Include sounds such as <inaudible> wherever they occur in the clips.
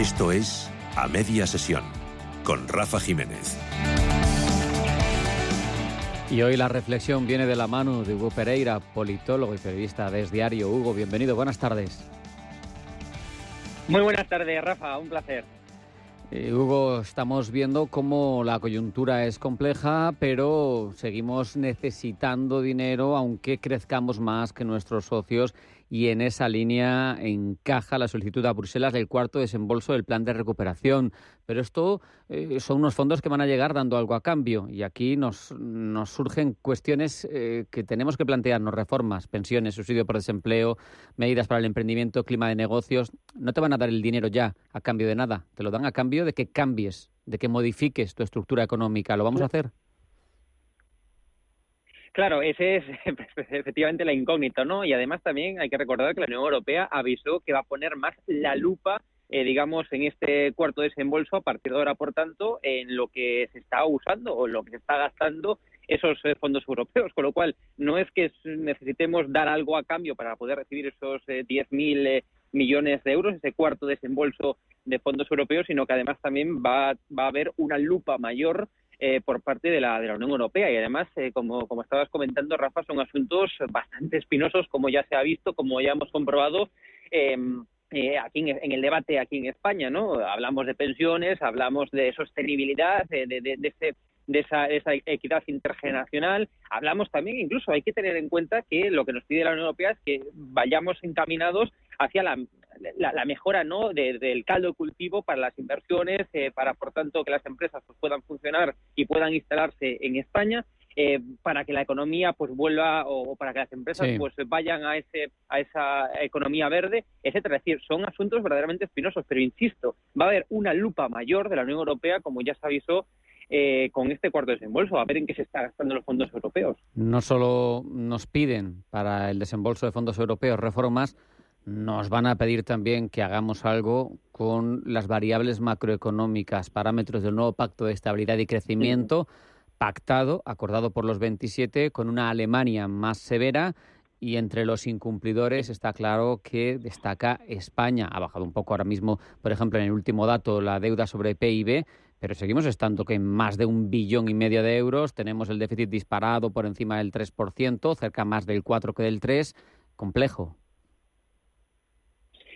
Esto es A Media Sesión con Rafa Jiménez. Y hoy la reflexión viene de la mano de Hugo Pereira, politólogo y periodista de Es Diario. Hugo, bienvenido, buenas tardes. Muy buenas tardes, Rafa, un placer. Eh, Hugo, estamos viendo cómo la coyuntura es compleja, pero seguimos necesitando dinero, aunque crezcamos más que nuestros socios y en esa línea encaja la solicitud a Bruselas del cuarto desembolso del plan de recuperación. Pero esto eh, son unos fondos que van a llegar dando algo a cambio y aquí nos, nos surgen cuestiones eh, que tenemos que plantearnos, reformas, pensiones, subsidio por desempleo, medidas para el emprendimiento, clima de negocios. No te van a dar el dinero ya a cambio de nada, te lo dan a cambio de que cambies, de que modifiques tu estructura económica. ¿Lo vamos a hacer? Claro, ese es <laughs> efectivamente la incógnita, ¿no? Y además también hay que recordar que la Unión Europea avisó que va a poner más la lupa, eh, digamos, en este cuarto desembolso a partir de ahora, por tanto, en lo que se está usando o lo que se está gastando esos eh, fondos europeos, con lo cual no es que necesitemos dar algo a cambio para poder recibir esos 10.000 eh, millones de euros, ese cuarto desembolso de fondos europeos, sino que además también va, va a haber una lupa mayor eh, por parte de la, de la Unión Europea. Y además, eh, como, como estabas comentando, Rafa, son asuntos bastante espinosos, como ya se ha visto, como ya hemos comprobado. Em, eh, aquí en, el debate aquí en España, ¿no? Hablamos de pensiones, hablamos de sostenibilidad, de, de, de, de esa, esa, equidad intergeneracional. Hablamos también, incluso hay que tener en cuenta que lo que nos pide la Unión Europea es que vayamos encaminados hacia la, la, mejora ¿no? del caldo de cultivo para las inversiones, eh, para, por tanto, que las empresas pues, puedan funcionar y puedan instalarse en España. Eh, para que la economía pues vuelva o, para que las empresas pues vayan a ese a esa economía verde etcétera es decir son asuntos verdaderamente espinosos pero insisto va a haber una lupa mayor de la Unión Europea como ya se avisó eh, con este cuarto desembolso, a ver en qué se están gastando los fondos europeos. No solo nos piden para el desembolso de fondos europeos reformas, nos van a pedir también que hagamos algo con las variables macroeconómicas, parámetros del nuevo pacto de estabilidad y crecimiento, pactado, acordado por los 27, con una Alemania más severa y entre los incumplidores está claro que destaca España. Ha bajado un poco ahora mismo, por ejemplo, en el último dato, la deuda sobre PIB, pero seguimos estando que en más de un billón y medio de euros tenemos el déficit disparado por encima del 3%, cerca más del 4 que del 3, complejo.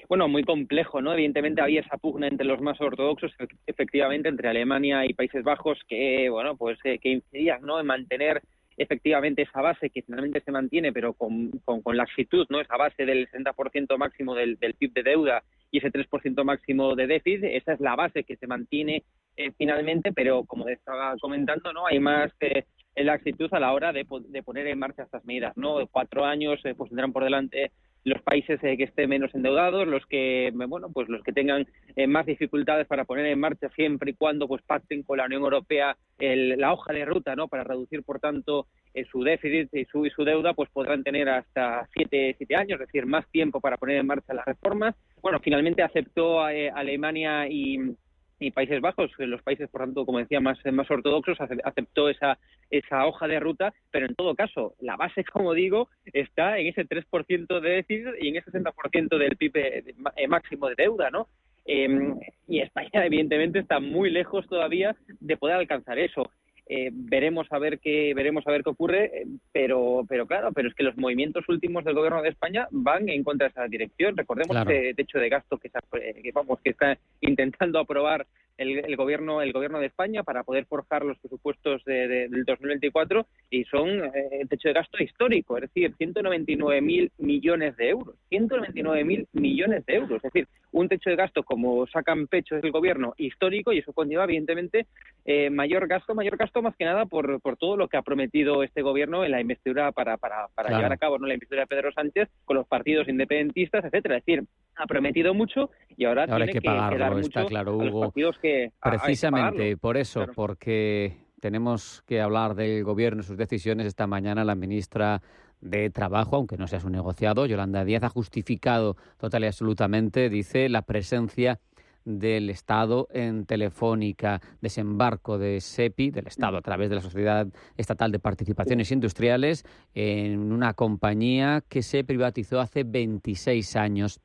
Bueno, muy complejo, ¿no? Evidentemente había esa pugna entre los más ortodoxos, efectivamente, entre Alemania y Países Bajos, que, bueno, pues eh, que incidían, ¿no? En mantener efectivamente esa base que finalmente se mantiene, pero con, con, con laxitud, ¿no? Esa base del 60% máximo del, del PIB de deuda y ese 3% máximo de déficit, esa es la base que se mantiene eh, finalmente, pero como estaba comentando, no hay más eh, laxitud a la hora de, de, poner en marcha estas medidas. ¿no? Cuatro años eh, pues tendrán por delante los países eh, que estén menos endeudados, los que bueno pues los que tengan eh, más dificultades para poner en marcha siempre y cuando pues pacten con la Unión Europea el, la hoja de ruta, ¿no? Para reducir por tanto su déficit y su, y su deuda, pues podrán tener hasta siete, siete años, es decir, más tiempo para poner en marcha las reformas. Bueno, finalmente aceptó Alemania y y Países Bajos, los países, por tanto, como decía, más, más ortodoxos, aceptó esa, esa hoja de ruta, pero en todo caso, la base, <laughs> como digo, está en ese 3% de déficit y en ese 60% del PIB eh, máximo de deuda, ¿no? Em, y España, <laughs> evidentemente, está muy lejos todavía de poder alcanzar eso. Eh, veremos a ver qué veremos a ver qué ocurre eh, pero pero claro pero es que los movimientos últimos del gobierno de España van en contra de esa dirección. Recordemos ese techo de gasto que, que vamos que está intentando aprobar el, gobierno el gobierno de España para poder forjar los presupuestos de, del 2024 y son eh, techo de gasto histórico, es decir, 199 mil millones de euros, 199 mil millones de euros, es decir, un techo de gasto como sacan pecho del gobierno histórico y eso conlleva evidentemente eh, mayor gasto, mayor gasto más que nada por, por todo lo que ha prometido este gobierno en la investidura para, para, para llevar a cabo no la investidura de Pedro Sánchez con los partidos independentistas, etcétera, es decir, ha prometido mucho y ahora, tiene que, pagarlo, está claro, Hugo. que Precisamente por eso, porque tenemos que hablar del gobierno y sus decisiones. Esta mañana la ministra de Trabajo, aunque no sea su negociado, Yolanda Díaz, ha justificado total y absolutamente, dice, la presencia del Estado en Telefónica, desembarco de SEPI, del Estado a través de la Sociedad Estatal de Participaciones Industriales, en una compañía que se privatizó hace 26 años.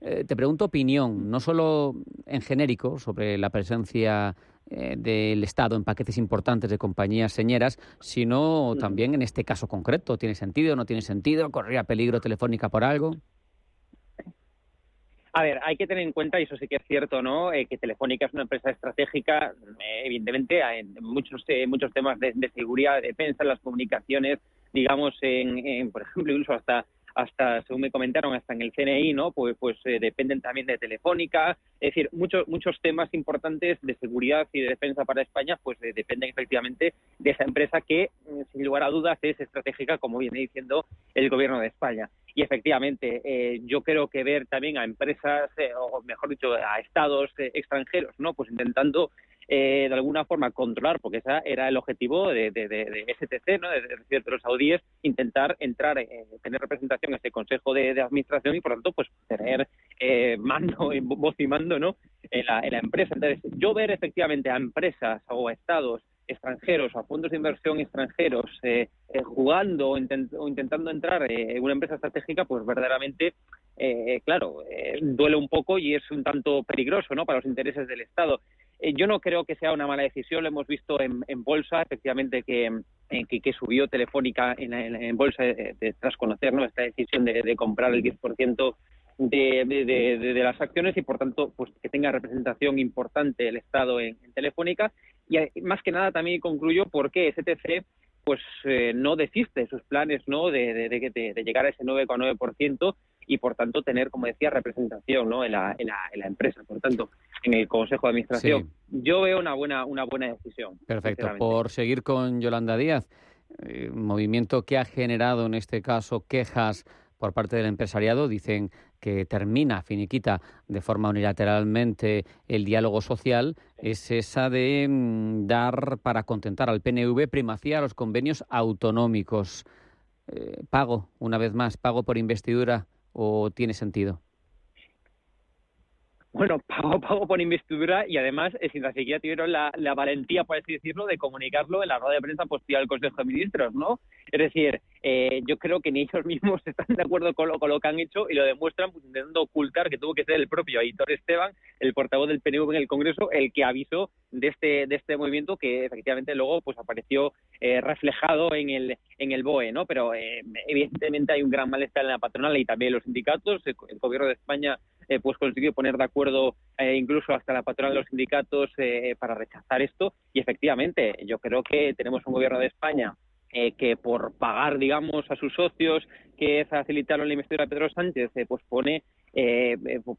Eh, te pregunto opinión, no solo en genérico sobre la presencia eh, del Estado en paquetes importantes de compañías señeras, sino también en este caso concreto. ¿Tiene sentido o no tiene sentido? ¿Corría peligro telefónica por algo? A ver, hay que tener en cuenta, y eso sí que es cierto, ¿no? Eh, que Telefónica es una empresa estratégica, evidentemente, en muchos, eh, muchos temas de, seguridad, de defensa, en las comunicaciones, digamos, en, por ejemplo, incluso hasta hasta, según me comentaron, hasta en el CNI, ¿no? Pues, pues dependen también de Telefónica. Es decir, muchos muchos temas importantes de seguridad y de defensa para España, pues dependen efectivamente de esa empresa que, mm, sin lugar a dudas, es estratégica, como viene diciendo el Gobierno de España. Y efectivamente, eh, yo creo que ver también a empresas, eh, o mejor dicho, a estados eh, extranjeros, ¿no? Pues intentando de alguna forma controlar, porque ese era el objetivo de, STC, ¿no? de, los saudíes, intentar entrar, tener representación en ese consejo de, administración y por tanto pues tener mando, voz y mando ¿no? en, la, en la empresa. Entonces, yo ver efectivamente a empresas o a estados extranjeros o a fondos de inversión extranjeros eh, eh, jugando o, intentando entrar eh, en una empresa estratégica, pues verdaderamente, claro, duele un poco y es un tanto peligroso ¿no? para los intereses del Estado. Yo no creo que sea una mala decisión, lo hemos visto en, bolsa, efectivamente, que, que, subió Telefónica en, bolsa tras conocer ¿no? esta decisión de, comprar el 10% de, de, de, las acciones y por tanto pues que tenga representación importante el Estado en, Telefónica y más que nada también concluyo por qué STC pues eh, no desiste sus planes no de, de, llegar a ese 9,9% y por tanto tener como decía representación ¿no? en, la, en, la, en la empresa por tanto en el consejo de administración yo veo una buena una buena decisión perfecto por seguir con Yolanda Díaz eh, movimiento que ha generado en este caso quejas por parte del empresariado. Dicen que termina, finiquita de forma unilateralmente el diálogo social, es esa de mm, dar para contentar al PNV primacía a los convenios autonómicos. Eh, ¿Pago, una vez más, pago por investidura o tiene sentido? Bueno, <laughs> pago, pago por investidura y además eh, sin siquiera tuvieron la, valentía, por así decirlo, de comunicarlo en la rueda de prensa posterior al Consejo de Ministros, ¿no? Es decir, eh, yo creo que ni ellos mismos <laughs> están de acuerdo con lo, con lo que han hecho y lo demuestran pues, intentando ocultar que tuvo que ser el propio Aitor Esteban, el portavoz del PNV en el Congreso, el que avisó de este de este movimiento que efectivamente luego pues apareció eh, reflejado en el en el BOE, ¿no? Pero evidentemente hay un gran malestar en la patronal y también en los sindicatos. el gobierno de España eh, pues consiguió poner de acuerdo eh, incluso hasta la patronal de los sindicatos eh, para rechazar esto y efectivamente yo creo que tenemos un gobierno de España que por pagar, digamos, a sus socios que facilitaron la investidura de Pedro Sánchez, pues pone,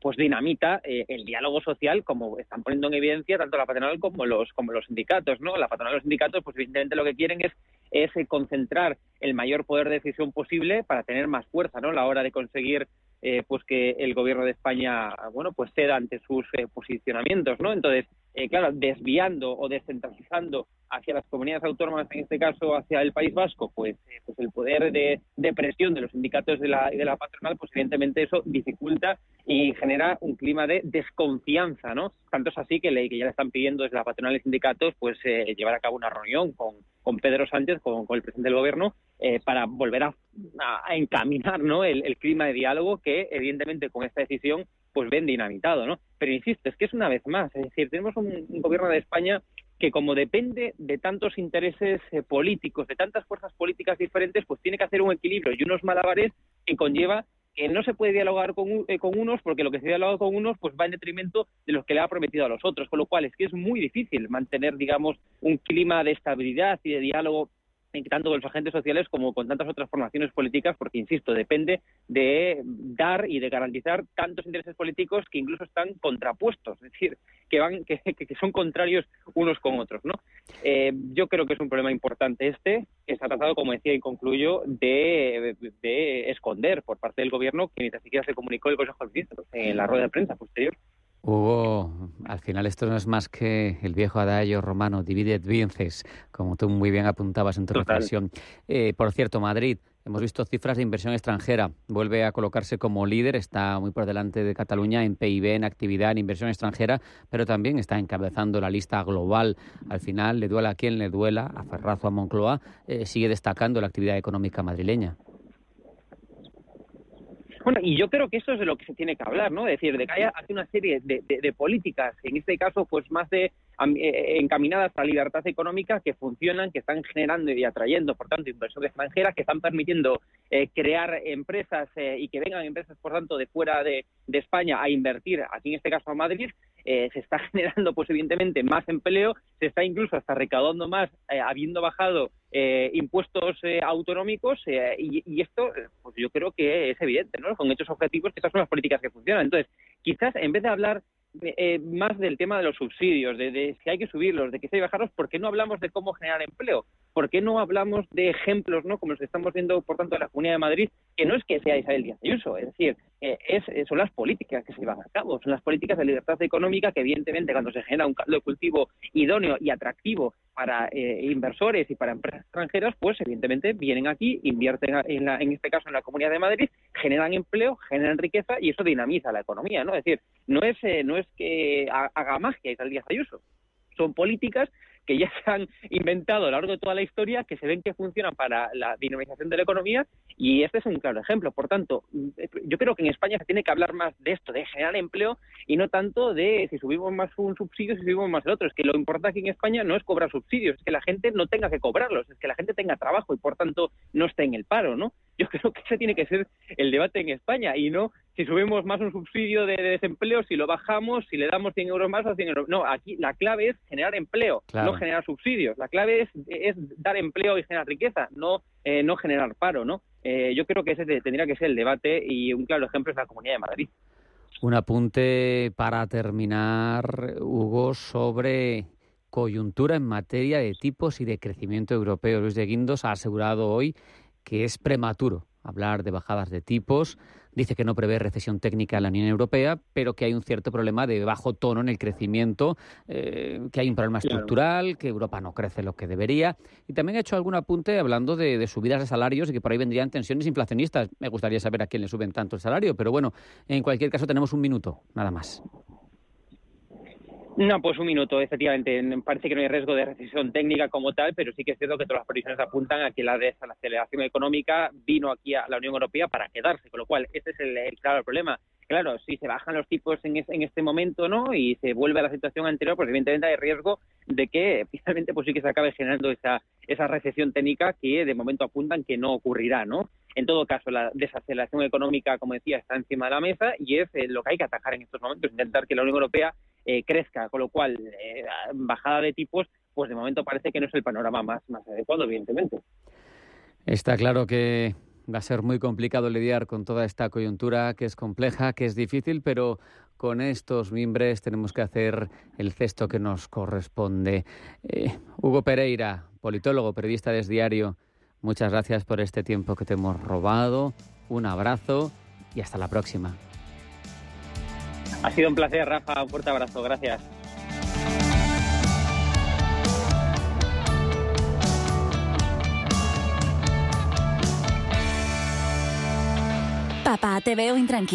pues dinamita el diálogo social, como están poniendo en evidencia tanto la patronal como los como los sindicatos, ¿no? La patronal y los sindicatos, pues evidentemente lo que quieren es es concentrar el mayor poder de decisión posible para tener más fuerza, ¿no? La hora de conseguir eh, pues que el gobierno de España bueno pues ceda ante sus eh, posicionamientos no entonces eh, claro desviando o descentralizando hacia las comunidades autónomas en este caso hacia el País Vasco pues pues el poder de, presión de los sindicatos de la, de la patronal pues evidentemente eso dificulta y genera un clima de desconfianza no tanto es así que, le, que ya le están pidiendo desde la patronal y sindicatos pues llevar a cabo una reunión con con Pedro Sánchez, con, el presidente del gobierno, eh, para volver a, encaminar ¿no? El, clima de diálogo que, evidentemente, con esta decisión, pues ven dinamitado. ¿no? Pero insisto, es que es una vez más, es decir, tenemos un, gobierno de España que como depende de tantos intereses eh, políticos, de tantas fuerzas políticas diferentes, pues tiene que hacer un equilibrio y unos malabares que conlleva que no se puede dialogar con, eh, con, unos porque lo que se dialoga con unos pues va en detrimento de los que le ha prometido a los otros, con lo cual es que es muy difícil mantener, digamos, un clima de estabilidad y de diálogo tanto con los agentes sociales como con tantas otras formaciones políticas, porque, insisto, depende de dar y de garantizar tantos intereses políticos que incluso están contrapuestos, es decir, que, van, que, que son contrarios unos con otros. ¿no? Eh, yo creo que es un problema importante este, que está tratado, como decía y concluyo, de, de esconder por parte del Gobierno que ni siquiera se comunicó el Consejo de Ministros en la rueda de prensa posterior. Hugo, al final esto no es más que el viejo adagio romano, divide et vinces, como tú muy bien apuntabas en tu reflexión. Eh, por cierto, Madrid, hemos visto cifras de inversión extranjera, vuelve a colocarse como líder, está muy por delante de Cataluña en PIB, en actividad, en inversión extranjera, pero también está encabezando la lista global. Al final, le duela a quien le duela, a Ferrazo, a Moncloa, eh, sigue destacando la actividad económica madrileña. Bueno, y yo creo que eso es de lo que se tiene que hablar, ¿no? Es decir, de que haya una serie de, de, políticas, en este caso, pues más de eh, encaminadas a libertad económica que funcionan, que están generando y atrayendo, por tanto, inversión extranjera, que están permitiendo eh, crear empresas eh, y que vengan empresas, por tanto, de fuera de, de España a invertir, aquí en este caso a Madrid, eh, se está <laughs> generando, pues evidentemente, más empleo, se está incluso hasta recaudando más, eh, habiendo bajado eh, impuestos autonómicos, y, y, esto, pues yo creo que es evidente, ¿no? Con hechos objetivos estas son las políticas que funcionan. Entonces, quizás en vez de hablar eh, más del tema de los subsidios, de, si hay que subirlos, de que hay que bajarlos, ¿por qué no hablamos de cómo generar empleo? ¿Por qué no hablamos de ejemplos, no como los que estamos viendo, por tanto, en la Comunidad de Madrid, que no es que sea Isabel Díaz Ayuso, es decir, eh, es, eh, son las políticas que se llevan a cabo, son las políticas de libertad económica que, evidentemente, cuando se genera un caldo de cultivo idóneo y atractivo para inversores y para empresas extranjeras, pues evidentemente vienen aquí, invierten en, la, en este caso en la Comunidad de Madrid, generan empleo, generan riqueza y eso dinamiza la economía, ¿no? Es decir, no es, no es que haga magia Isabel Díaz Ayuso. Son políticas que ya se han inventado a lo largo de toda la historia, que se ven que funcionan para la dinamización de la economía y este es un claro ejemplo. Por tanto, yo creo que en España se tiene que hablar más de esto, de generar empleo y no tanto de si subimos más un subsidio, si subimos más el otro. Es que lo importante aquí en España no es cobrar subsidios, es que la gente no tenga que cobrarlos, es que la gente tenga trabajo y por tanto no esté en el paro, ¿no? Yo creo que ese tiene que ser el debate en España y no si subimos más un subsidio de, desempleo, si lo bajamos, si le damos 100 euros más o 100 euros. No, aquí la clave es generar empleo, no generar subsidios. La clave es, es dar empleo y generar riqueza, no, eh, no generar paro, ¿no? Eh, yo creo que ese tendría que ser el debate y un claro ejemplo es la Comunidad de Madrid. Un apunte para terminar, Hugo, sobre coyuntura en materia de tipos y de crecimiento europeo. Luis de Guindos ha asegurado hoy que es prematuro hablar de bajadas de tipos dice que no prevé recesión técnica en la Unión Europea, pero que hay un cierto problema de bajo tono en el crecimiento, eh, que hay un problema estructural, que Europa no crece lo que debería. Y también ha hecho algún apunte hablando de, subidas de salarios y que por ahí vendrían tensiones inflacionistas. Me gustaría saber a quién le suben tanto el salario, pero bueno, en cualquier caso tenemos un minuto, nada más. No, pues un minuto, efectivamente. Parece que no hay riesgo de recesión técnica como tal, pero sí que es cierto que todas las previsiones apuntan a que la desaceleración económica vino aquí a la Unión Europea para quedarse, con lo cual ese es el, claro problema. Claro, si se bajan los tipos en, en, este momento, ¿no? Y se vuelve a la situación anterior, pues evidentemente hay riesgo de que <laughs> finalmente pues sí que se acabe generando esa, esa recesión técnica que de momento apuntan que no ocurrirá, ¿no? En todo caso, la desaceleración económica, como decía, está encima de la mesa y es eh, lo que hay que atajar en estos momentos, intentar que la Unión Europea eh, crezca, con lo cual eh, bajada de tipos, pues de momento parece que no es el panorama más, más adecuado, evidentemente. Está claro que va a ser muy complicado lidiar con toda esta coyuntura que es compleja, que es difícil, pero con estos mimbres tenemos que hacer el cesto que nos corresponde. Eh, Hugo Pereira, politólogo, periodista de Diario, muchas gracias por este tiempo que te hemos robado. Un abrazo y hasta la próxima. Ha sido un placer, Rafa. Un fuerte abrazo. Gracias. Papá, te veo intranquilo.